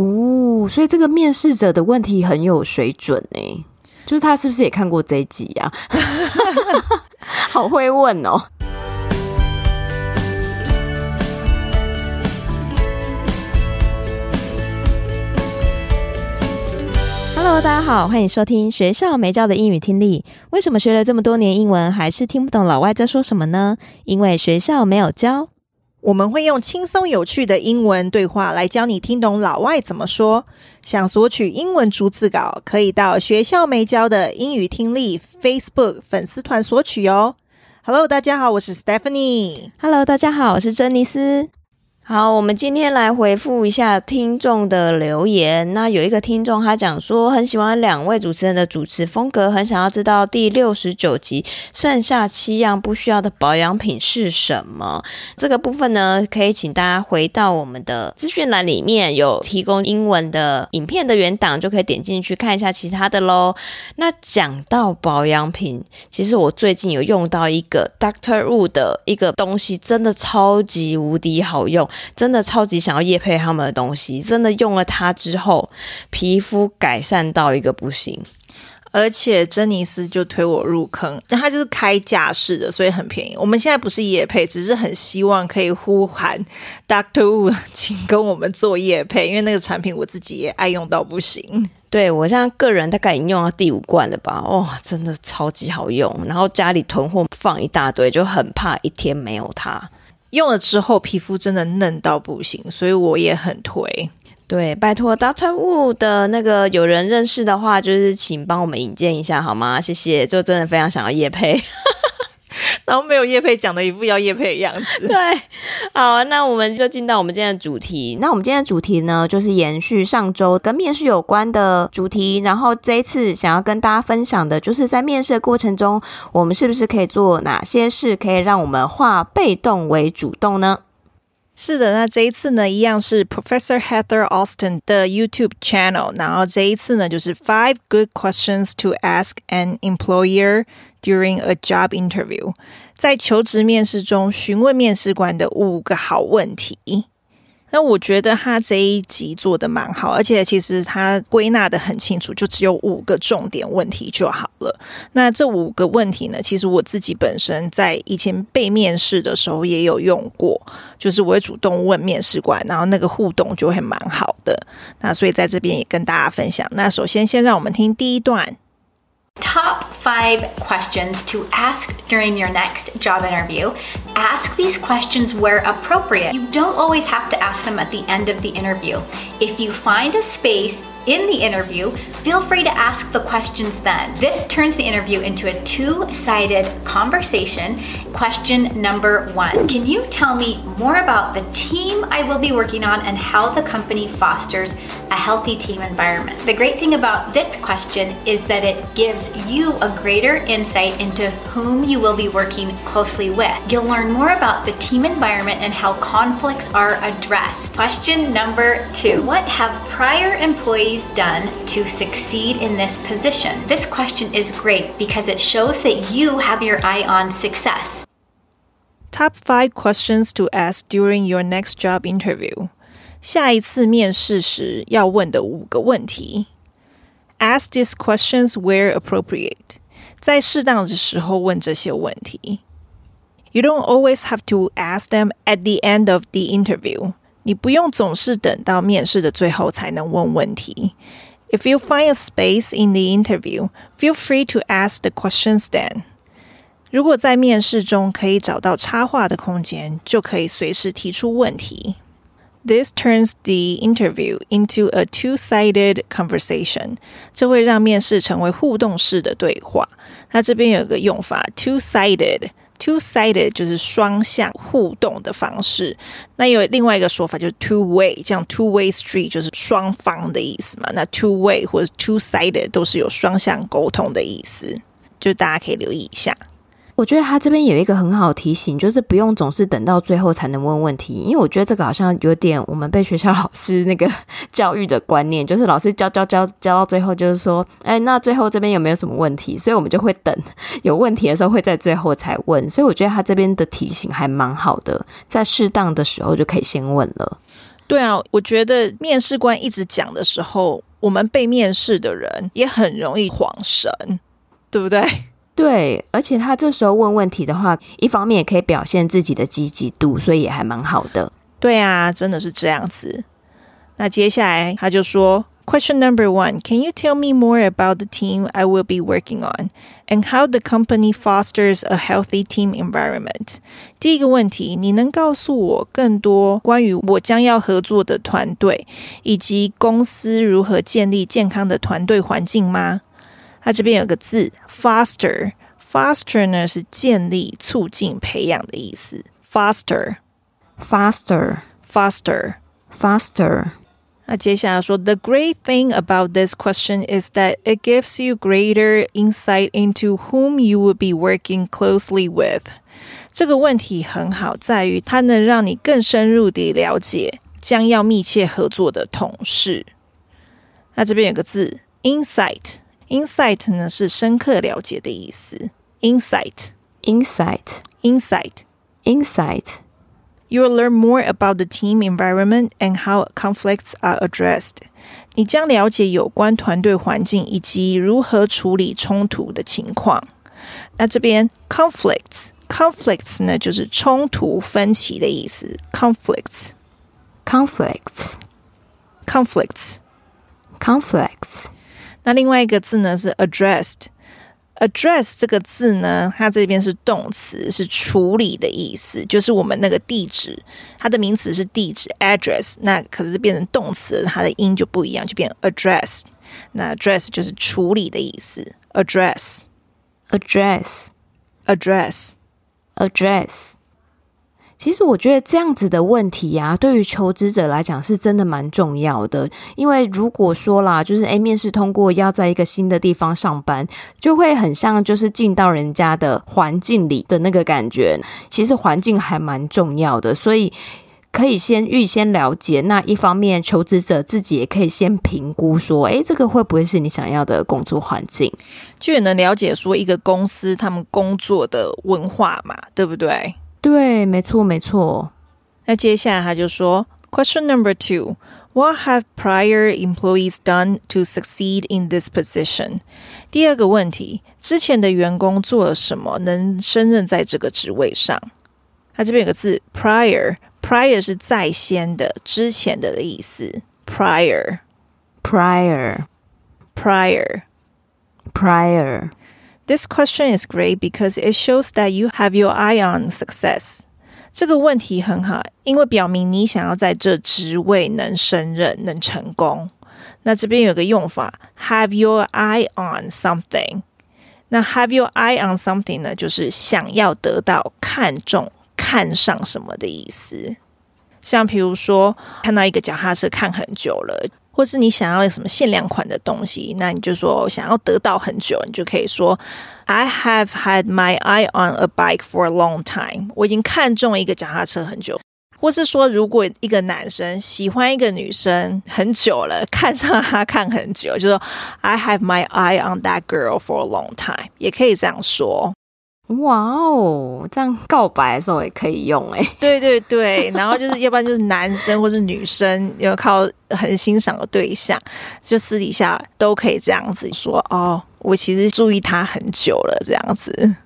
哦，所以这个面试者的问题很有水准呢，就是他是不是也看过这一集呀？好会问哦。Hello，大家好，欢迎收听学校没教的英语听力。为什么学了这么多年英文，还是听不懂老外在说什么呢？因为学校没有教。我们会用轻松有趣的英文对话来教你听懂老外怎么说。想索取英文逐字稿，可以到学校没教的英语听力 Facebook 粉丝团索取哦。Hello，大家好，我是 Stephanie。Hello，大家好，我是珍妮斯。好，我们今天来回复一下听众的留言。那有一个听众他讲说，很喜欢两位主持人的主持风格，很想要知道第六十九集剩下七样不需要的保养品是什么。这个部分呢，可以请大家回到我们的资讯栏里面有提供英文的影片的原档，就可以点进去看一下其他的喽。那讲到保养品，其实我最近有用到一个 Doctor Wu 的一个东西，真的超级无敌好用。真的超级想要夜配他们的东西，真的用了它之后，皮肤改善到一个不行。而且珍妮斯就推我入坑，那它就是开架式的，所以很便宜。我们现在不是夜配，只是很希望可以呼喊 Doctor Wu，请跟我们做夜配，因为那个产品我自己也爱用到不行。对，我现在个人大概已经用到第五罐了吧，哇、哦，真的超级好用。然后家里囤货放一大堆，就很怕一天没有它。用了之后，皮肤真的嫩到不行，所以我也很推。对，拜托 Doctor Wu 的那个有人认识的话，就是请帮我们引荐一下好吗？谢谢，就真的非常想要夜配。然后没有叶佩讲的一副要叶佩的样子。对，好，那我们就进到我们今天的主题。那我们今天的主题呢，就是延续上周跟面试有关的主题。然后这一次想要跟大家分享的，就是在面试的过程中，我们是不是可以做哪些事，可以让我们化被动为主动呢？是的，那这一次呢，一样是 Professor Heather Austin 的 YouTube channel。然后这一次呢，就是 Five Good Questions to Ask an Employer During a Job Interview，在求职面试中询问面试官的五个好问题。那我觉得他这一集做得蛮好，而且其实他归纳得很清楚，就只有五个重点问题就好了。那这五个问题呢，其实我自己本身在以前被面试的时候也有用过，就是我会主动问面试官，然后那个互动就会蛮好的。那所以在这边也跟大家分享。那首先，先让我们听第一段。Top five questions to ask during your next job interview. Ask these questions where appropriate. You don't always have to ask them at the end of the interview. If you find a space in the interview, feel free to ask the questions then. This turns the interview into a two sided conversation. Question number one Can you tell me more about the team I will be working on and how the company fosters a healthy team environment? The great thing about this question is that it gives you a greater insight into whom you will be working closely with. You'll learn more about the team environment and how conflicts are addressed. Question number two What have prior employees done to succeed in this position? This question is great because it shows that you have your eye on success. Top five questions to ask during your next job interview. 下一次面试时要问的五个问题。Ask these questions where appropriate. 在适当的时候问这些问题。You don't always have to ask them at the end of the interview. 你不用总是等到面试的最后才能问问题。If you find a space in the interview, feel free to ask the questions then. 如果在面试中可以找到插话的空间，就可以随时提出问题。This turns the interview into a two-sided conversation. 这会让面试成为互动式的对话。那这边有个用法，two-sided。 Two-sided 就是双向互动的方式，那有另外一个说法就是 two-way，这样 two-way street 就是双方的意思嘛。那 two-way 或者 two-sided 都是有双向沟通的意思，就大家可以留意一下。我觉得他这边有一个很好提醒，就是不用总是等到最后才能问问题，因为我觉得这个好像有点我们被学校 老师那个 教育的观念，就是老师教教教教到最后，就是说，哎，那最后这边有没有什么问题？所以我们就会等有问题的时候会在最后才问。所以我觉得他这边的提醒还蛮好的，在适当的时候就可以先问了。对啊，我觉得面试官一直讲的时候，我们被面试的人也很容易恍神，对不对？对，而且他这时候问问题的话，一方面也可以表现自己的积极度，所以也还蛮好的。对啊，真的是这样子。那接下来他就说，Question number one, Can you tell me more about the team I will be working on and how the company fosters a healthy team environment？第一个问题，你能告诉我更多关于我将要合作的团队以及公司如何建立健康的团队环境吗？它这边有个字，foster，foster 呢是建立、促进、培养的意思，foster，foster，foster，foster。那接下来说，The great thing about this question is that it gives you greater insight into whom you will be working closely with。这个问题很好，在于它能让你更深入地了解将要密切合作的同事。那这边有个字 ，insight，insight 呢是深刻了解的意思，insight，insight，insight，insight。You will learn more about the team environment and how conflicts are addressed. 你将了解有关团队环境以及如何处理冲突的情况。那这边 conflicts，conflicts 呢就是冲突、分歧的意思。conflicts，conflicts，conflicts，conflicts。 那另外一个字呢是 addressed。Address 这个字呢，它这边是动词，是处理的意思，就是我们那个地址，它的名词是地址 address，那可是变成动词，它的音就不一样，就变 address。那 address 就是处理的意思，address，address，address，address。其实我觉得这样子的问题呀、啊，对于求职者来讲是真的蛮重要的。因为如果说啦，就是诶，面试通过要在一个新的地方上班，就会很像就是进到人家的环境里的那个感觉。其实环境还蛮重要的，所以可以先预先了解。那一方面，求职者自己也可以先评估说，诶，这个会不会是你想要的工作环境？就也能了解说一个公司他们工作的文化嘛，对不对？对，没错，没错。那接下来他就说，Question number two: What have prior employees done to succeed in this position？第二个问题，之前的员工做了什么能胜任在这个职位上？他这边有个字，prior，prior 是在先的、之前的的意思。prior，prior，prior，prior。This question is great because it shows that you have your eye on success. 这个问题很好，因为表明你想要在这职位能胜任、能成功。那这边有个用法，have your eye on something。那 have your eye on something 呢，就是想要得到、看重、看上什么的意思。像比如说，看到一个脚踏车看很久了。或是你想要什么限量款的东西，那你就说想要得到很久，你就可以说 I have had my eye on a bike for a long time。我已经看中一个脚踏车很久。或是说，如果一个男生喜欢一个女生很久了，看上她看很久，就说 I have my eye on that girl for a long time，也可以这样说。哇哦，这样告白的时候也可以用哎。对对对，然后就是要不然就是男生或是女生要靠很欣赏的对象，就私底下都可以这样子说哦，我其实注意他很久了这样子。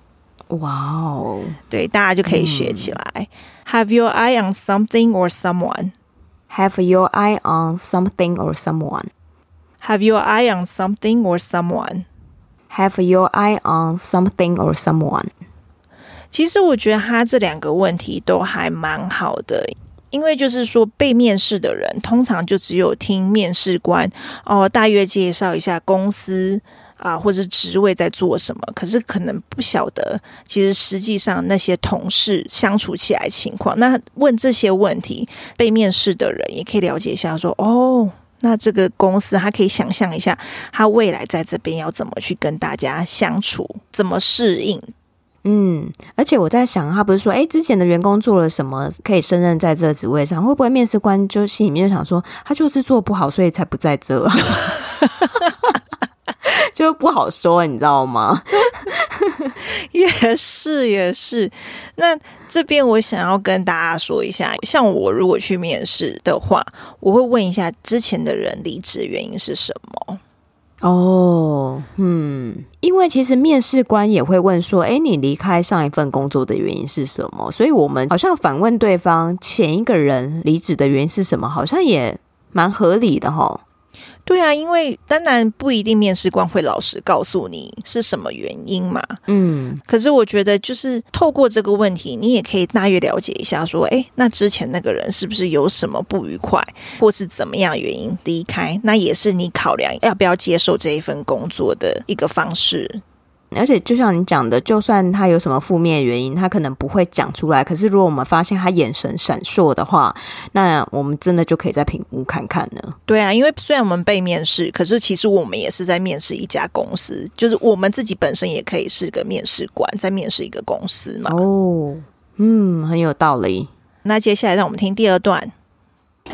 哇哦，对，大家就可以学起来。嗯。Have your eye on something or someone. Have your eye on something or someone. Have your eye on something or someone. Have your eye on something or someone。其实我觉得他这两个问题都还蛮好的，因为就是说被面试的人通常就只有听面试官哦大约介绍一下公司啊或者职位在做什么，可是可能不晓得其实实际上那些同事相处起来情况。那问这些问题，被面试的人也可以了解一下说，说哦。那这个公司，他可以想象一下，他未来在这边要怎么去跟大家相处，怎么适应。嗯，而且我在想，他不是说，哎，之前的员工做了什么可以胜任在这个职位上？会不会面试官就心里面就想说，他就是做不好，所以才不在这啊？就不好说，你知道吗？也是也是。那这边我想要跟大家说一下，像我如果去面试的话，我会问一下之前的人离职的原因是什么。哦，嗯，因为其实面试官也会问说，哎，你离开上一份工作的原因是什么？所以我们好像反问对方前一个人离职的原因是什么，好像也蛮合理的齁。对啊，因为当然不一定面试官会老实告诉你是什么原因嘛。嗯，可是我觉得就是透过这个问题，你也可以大约了解一下，说，诶，那之前那个人是不是有什么不愉快，或是怎么样原因离开？那也是你考量要不要接受这一份工作的一个方式。而且就像你讲的，就算他有什么负面原因，他可能不会讲出来。可是如果我们发现他眼神闪烁的话，那我们真的就可以再评估看看呢。对啊，因为虽然我们被面试，可是其实我们也是在面试一家公司，就是我们自己本身也可以是个面试官，在面试一个公司嘛。哦，嗯，很有道理。那接下来让我们听第二段。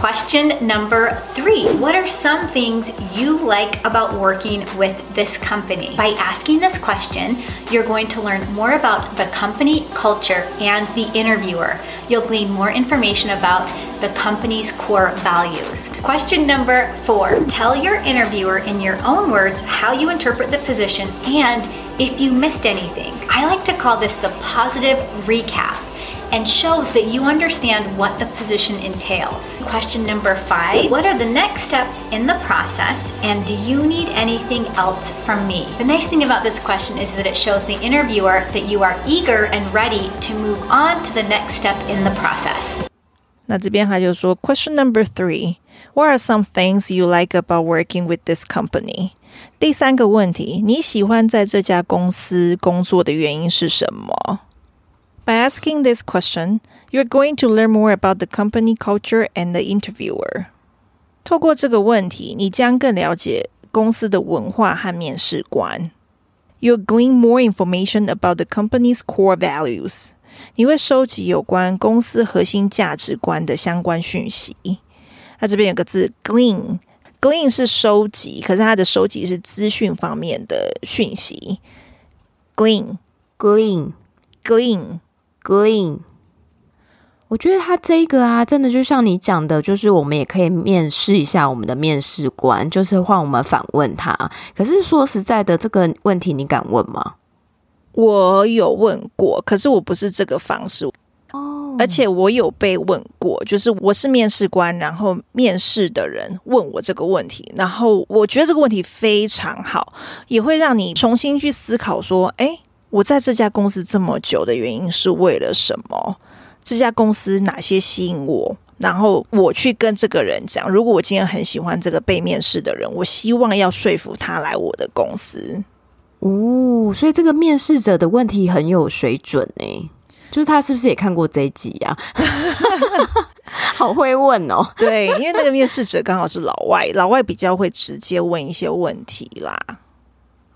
Question number three What are some things you like about working with this company? By asking this question, you're going to learn more about the company culture and the interviewer. You'll glean more information about the company's core values. Question number four Tell your interviewer in your own words how you interpret the position and if you missed anything. I like to call this the positive recap and shows that you understand what the position entails. Question number five What are the next steps in the process, and do you need anything else from me? The nice thing about this question is that it shows the interviewer that you are eager and ready to move on to the next step in the process. 那这边他就说，Question number three What are some things you like about working with this company? 第三个问题，你喜欢在这家公司工作的原因是什么 ？By asking this question, you're going to learn more about the company culture and the interviewer. 透过这个问题，你将更了解公司的文化和面试官。You'll glean more information about the company's core values. 你会收集有关公司核心价值观的相关讯息。那这边有个字 glean，glean 是收集，可是它的收集是资讯方面的讯息。glean，glean，glean。 Green，我觉得他这个啊，真的就像你讲的，就是我们也可以面试一下我们的面试官，就是换我们反问他。可是说实在的，这个问题你敢问吗？我有问过，可是我不是这个方式哦。而且我有被问过，就是我是面试官，然后面试的人问我这个问题，然后我觉得这个问题非常好，也会让你重新去思考说，哎。我在这家公司这么久的原因是为了什么？这家公司哪些吸引我？然后我去跟这个人讲，如果我今天很喜欢这个被面试的人，我希望要说服他来我的公司。哦，所以这个面试者的问题很有水准呢，就是他是不是也看过这一集呀？好会问哦。对，因为那个面试者刚好是老外，老外比较会直接问一些问题啦。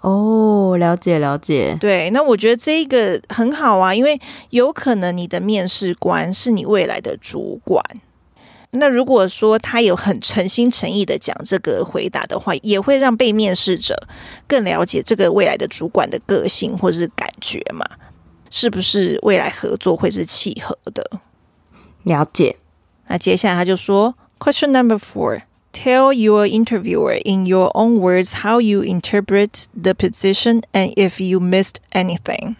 哦，了解了解。对，那我觉得这一个很好啊，因为有可能你的面试官是你未来的主管。那如果说他有很诚心诚意的讲这个回答的话，也会让被面试者更了解这个未来的主管的个性或者是感觉嘛，是不是未来合作会是契合的？了解。那接下来他就说，Question number four。Tell your interviewer in your own words how you interpret the position and if you missed anything.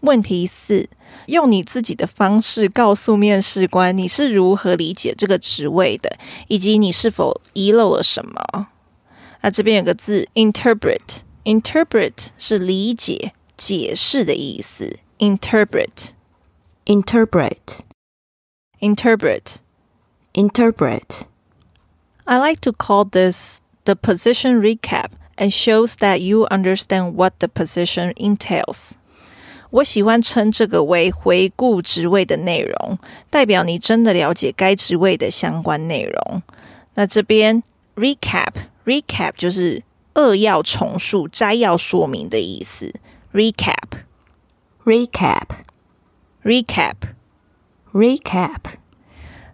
问题四，用你自己的方式告诉面试官你是如何理解这个职位的，以及你是否遗漏了什么。那这边有个字 interpret，interpret 是理解、解释的意思。interpret，interpret，interpret，interpret。 I like to call this the position recap and shows that you understand what the position entails. 我喜欢称这个为回顾职位的内容，代表你真的了解该职位的相关内容。那这边 recap recap 就是扼要重述、摘要说明的意思。recap recap recap recap。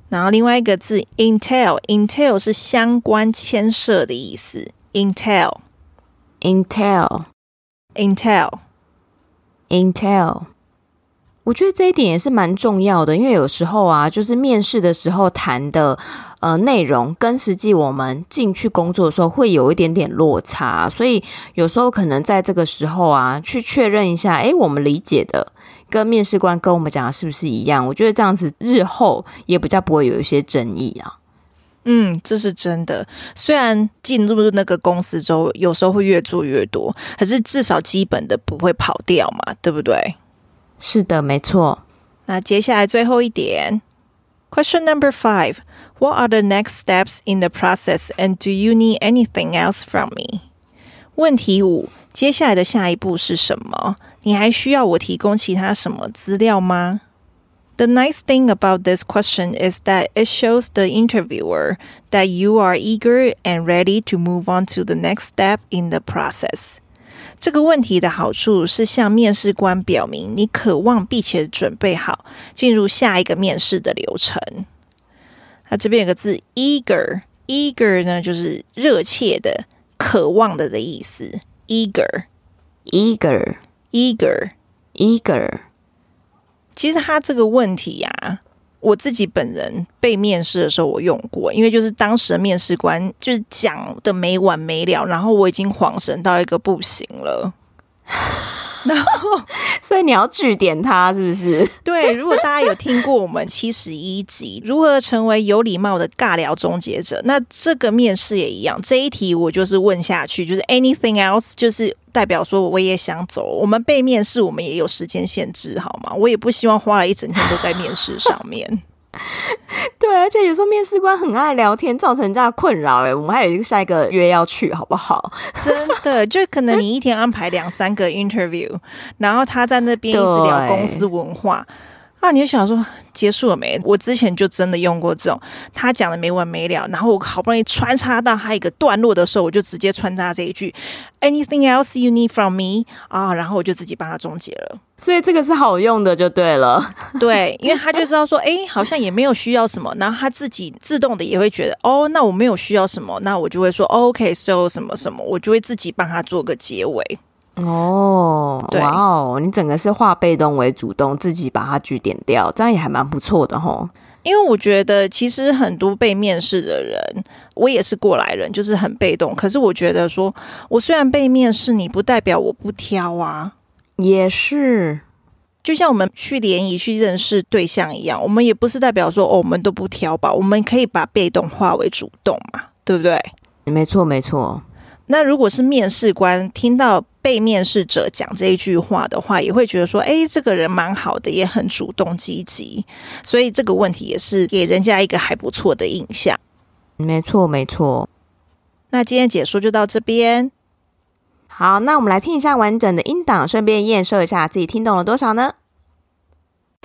然后另外一个字 entail，entail 是相关牵涉的意思。intel，intel，intel，intel。我觉得这一点也是蛮重要的，因为有时候啊，就是面试的时候谈的呃内容，跟实际我们进去工作的时候会有一点点落差，所以有时候可能在这个时候啊，去确认一下，诶，我们理解的跟面试官跟我们讲的是不是一样？我觉得这样子日后也比较不会有一些争议啊。嗯，这是真的。虽然进入那个公司之后，有时候会越做越多，可是至少基本的不会跑掉嘛，对不对？是的，没错。那接下来最后一点，Question number five: What are the next steps in the process, and do you need anything else from me? 问题五：接下来的下一步是什么？你还需要我提供其他什么资料吗？The nice thing about this question is that it shows the interviewer that you are eager and ready to move on to the next step in the process. 这个问题的好处是向面试官表明你渴望并且准备好进入下一个面试的流程。那这边有个字 eager，eager 呢就是热切的、渴望的的意思。 eager，eager，eager，eager。其实他这个问题呀、啊。我自己本人被面试的时候，我用过，因为就是当时的面试官就是讲的没完没了，然后我已经恍神到一个不行了，然 后所以你要句点他是不是？对，如果大家有听过我们七十一集如何成为有礼貌的尬聊终结者，那这个面试也一样，这一题我就是问下去，就是 anything else，就是。代表说我也想走，我们被面试，我们也有时间限制，好吗？我也不希望花了一整天都在面试上面。对，而且有时候面试官很爱聊天，造成这样困扰。哎，我们还有一个下一个约要去，好不好？真的，就可能你一天安排两三个 interview，然后他在那边一直聊公司文化。那你就想说结束了没？我之前就真的用过这种，他讲的没完没了，然后我好不容易穿插到他一个段落的时候，我就直接穿插这一句 “Anything else you need from me？” 啊，然后我就自己帮他终结了。所以这个是好用的，就对了。对，因为他就知道说，哎，好像也没有需要什么，然后他自己自动的也会觉得，哦，那我没有需要什么，那我就会说，OK，so 什么什么，我就会自己帮他做个结尾。哦，对哇哦，你整个是化被动为主动，自己把它据点掉，这样也还蛮不错的吼。因为我觉得其实很多被面试的人，我也是过来人，就是很被动。可是我觉得说，我虽然被面试，你不代表我不挑啊。也是，就像我们去联谊去认识对象一样，我们也不是代表说，哦，我们都不挑吧，我们可以把被动化为主动嘛，对不对？没错，没错。那如果是面试官听到被面试者讲这一句话的话，也会觉得说，哎，这个人蛮好的，也很主动积极，所以这个问题也是给人家一个还不错的印象。没错，没错。那今天解说就到这边。好，那我们来听一下完整的音档，顺便验收一下自己听懂了多少呢？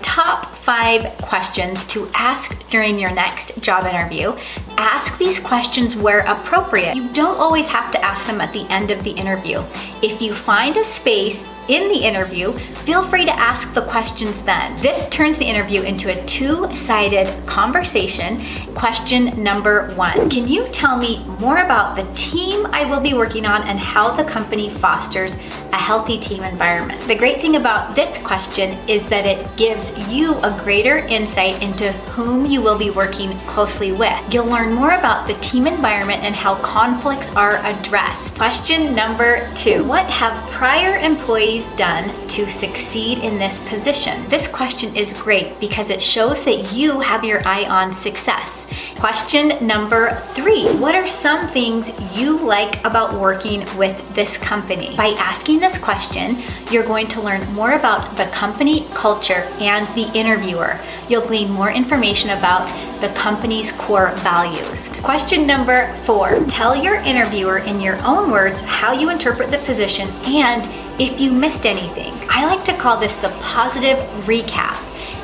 Top five questions to ask during your next job interview. Ask these questions where appropriate. You don't always have to ask them at the end of the interview. If you find a space in the interview, feel free to ask the questions then. This turns the interview into a two sided conversation. Question number one Can you tell me more about the team I will be working on and how the company fosters a healthy team environment? The great thing about this question is that it gives you a greater insight into whom you will be working closely with. You'll learn more about the team environment and how conflicts are addressed. Question number two What have prior employees done to succeed in this position? This question is great because it shows that you have your eye on success. Question number three What are some things you like about working with this company? By asking this question, you're going to learn more about the company culture and the interviewer. You'll glean more information about the company's core values. Question number four Tell your interviewer in your own words how you interpret the position and if you missed anything. I like to call this the positive recap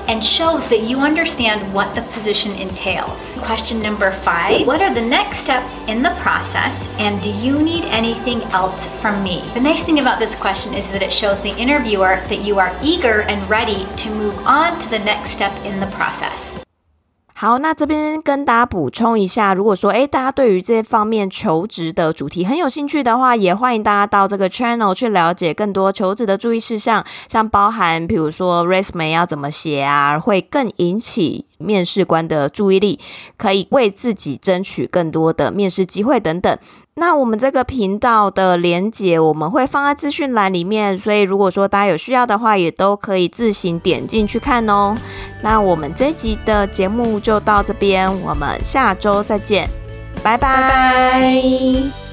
and shows that you understand what the position entails. Question number five What are the next steps in the process, and do you need anything else from me? The nice thing about this question is that it shows the interviewer that you are eager and ready to move on to the next step in the process. 好，那这边跟大家补充一下，如果说诶大家对于这方面求职的主题很有兴趣的话，也欢迎大家到这个 channel 去了解更多求职的注意事项，像包含比如说 resume 要怎么写啊，会更引起面试官的注意力，可以为自己争取更多的面试机会等等。那我们这个频道的连接我们会放在资讯栏里面，所以如果说大家有需要的话，也都可以自行点进去看哦。那我们这集的节目就到这边，我们下周再见，拜拜。拜拜。